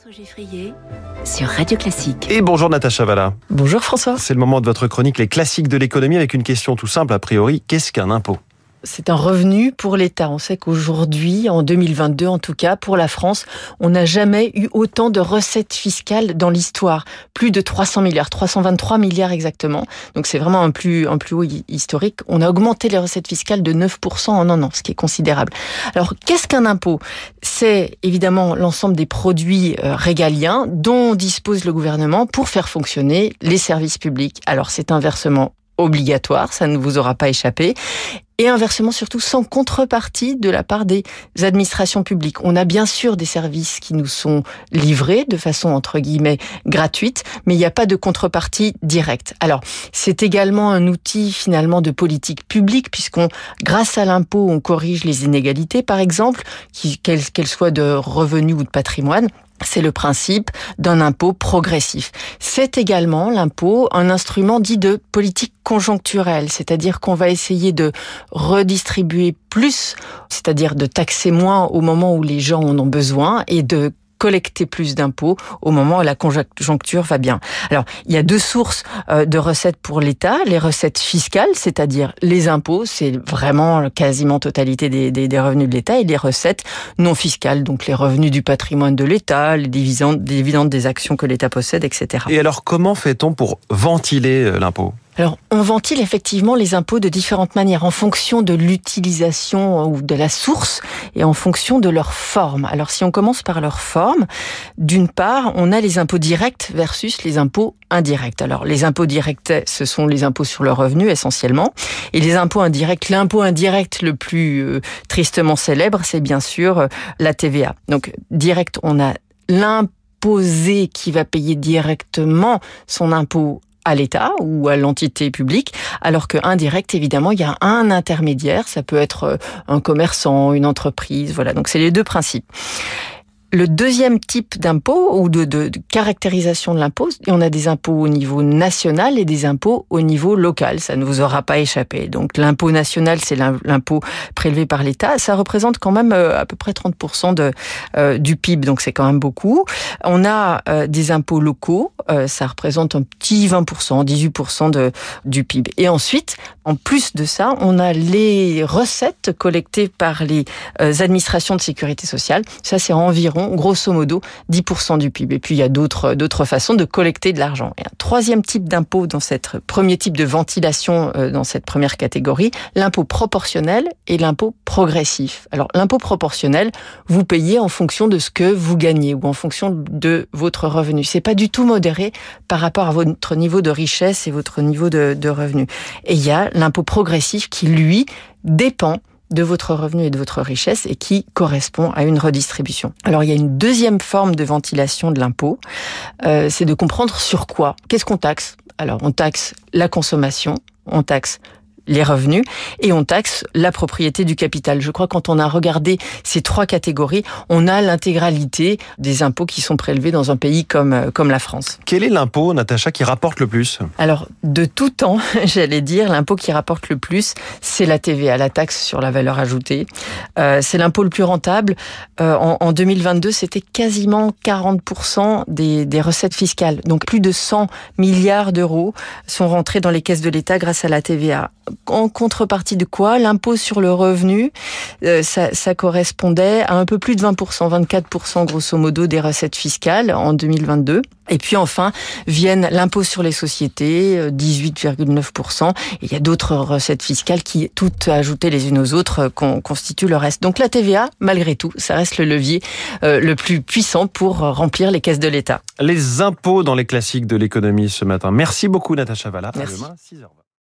François Geffrier sur Radio Classique. Et bonjour Natacha Valla. Bonjour François. C'est le moment de votre chronique Les classiques de l'économie avec une question tout simple a priori. Qu'est-ce qu'un impôt? C'est un revenu pour l'État. On sait qu'aujourd'hui, en 2022 en tout cas, pour la France, on n'a jamais eu autant de recettes fiscales dans l'histoire. Plus de 300 milliards, 323 milliards exactement. Donc c'est vraiment un plus, un plus haut historique. On a augmenté les recettes fiscales de 9% en un an, ce qui est considérable. Alors qu'est-ce qu'un impôt? C'est évidemment l'ensemble des produits euh, régaliens dont dispose le gouvernement pour faire fonctionner les services publics. Alors c'est un versement obligatoire, ça ne vous aura pas échappé et inversement surtout sans contrepartie de la part des administrations publiques. On a bien sûr des services qui nous sont livrés de façon entre guillemets gratuite, mais il n'y a pas de contrepartie directe. Alors, c'est également un outil finalement de politique publique puisqu'on grâce à l'impôt, on corrige les inégalités par exemple, qu'elles soient de revenus ou de patrimoine c'est le principe d'un impôt progressif. C'est également l'impôt un instrument dit de politique conjoncturelle, c'est-à-dire qu'on va essayer de redistribuer plus, c'est-à-dire de taxer moins au moment où les gens en ont besoin et de collecter plus d'impôts au moment où la conjoncture va bien. Alors, il y a deux sources euh, de recettes pour l'État. Les recettes fiscales, c'est-à-dire les impôts, c'est vraiment quasiment totalité des, des, revenus de l'État, et les recettes non fiscales, donc les revenus du patrimoine de l'État, les dividendes, les dividendes des actions que l'État possède, etc. Et alors, comment fait-on pour ventiler euh, l'impôt? Alors, on ventile effectivement les impôts de différentes manières, en fonction de l'utilisation ou de la source et en fonction de leur forme. Alors, si on commence par leur forme, d'une part, on a les impôts directs versus les impôts indirects. Alors, les impôts directs, ce sont les impôts sur le revenu essentiellement, et les impôts indirects, l'impôt indirect le plus euh, tristement célèbre, c'est bien sûr euh, la TVA. Donc, direct, on a l'imposé qui va payer directement son impôt à l'État ou à l'entité publique, alors que indirect, évidemment, il y a un intermédiaire, ça peut être euh, un commerçant, une entreprise, voilà. Donc c'est les deux principes. Le deuxième type d'impôt ou de, de, caractérisation de l'impôt, on a des impôts au niveau national et des impôts au niveau local. Ça ne vous aura pas échappé. Donc l'impôt national, c'est l'impôt prélevé par l'État. Ça représente quand même euh, à peu près 30% de, euh, du PIB, donc c'est quand même beaucoup. On a euh, des impôts locaux, ça représente un petit 20%, 18% de, du PIB. Et ensuite, en plus de ça, on a les recettes collectées par les administrations de sécurité sociale. Ça, c'est environ grosso modo, 10% du PIB. Et puis il y a d'autres d'autres façons de collecter de l'argent. Un troisième type d'impôt dans cette premier type de ventilation euh, dans cette première catégorie, l'impôt proportionnel et l'impôt progressif. Alors l'impôt proportionnel, vous payez en fonction de ce que vous gagnez ou en fonction de votre revenu. C'est pas du tout modéré par rapport à votre niveau de richesse et votre niveau de, de revenu. Et il y a l'impôt progressif qui lui dépend de votre revenu et de votre richesse et qui correspond à une redistribution. Alors il y a une deuxième forme de ventilation de l'impôt, euh, c'est de comprendre sur quoi. Qu'est-ce qu'on taxe? Alors on taxe la consommation, on taxe les revenus et on taxe la propriété du capital. Je crois quand on a regardé ces trois catégories, on a l'intégralité des impôts qui sont prélevés dans un pays comme euh, comme la France. Quel est l'impôt, Natacha, qui rapporte le plus? Alors de tout temps, j'allais dire, l'impôt qui rapporte le plus, c'est la TVA, la taxe sur la valeur ajoutée. Euh, c'est l'impôt le plus rentable. Euh, en, en, 2022, c'était quasiment 40% des, des recettes fiscales. Donc plus de 100 milliards d'euros sont rentrés dans les caisses de l'État grâce à la TVA en contrepartie de quoi L'impôt sur le revenu, euh, ça, ça, correspondait à un peu plus de 20%, 24% grosso modo des recettes fiscales en 2022. Et puis enfin viennent l'impôt sur les sociétés, 18,9%. Euh, Et il y a d'autres recettes fiscales qui, toutes ajoutées les unes aux autres, euh, constituent le reste. Donc la TVA, malgré tout, ça reste le levier le plus puissant pour remplir les caisses de l'État. Les impôts dans les classiques de l'économie ce matin. Merci beaucoup Natacha Valla. Merci. demain, 6h20.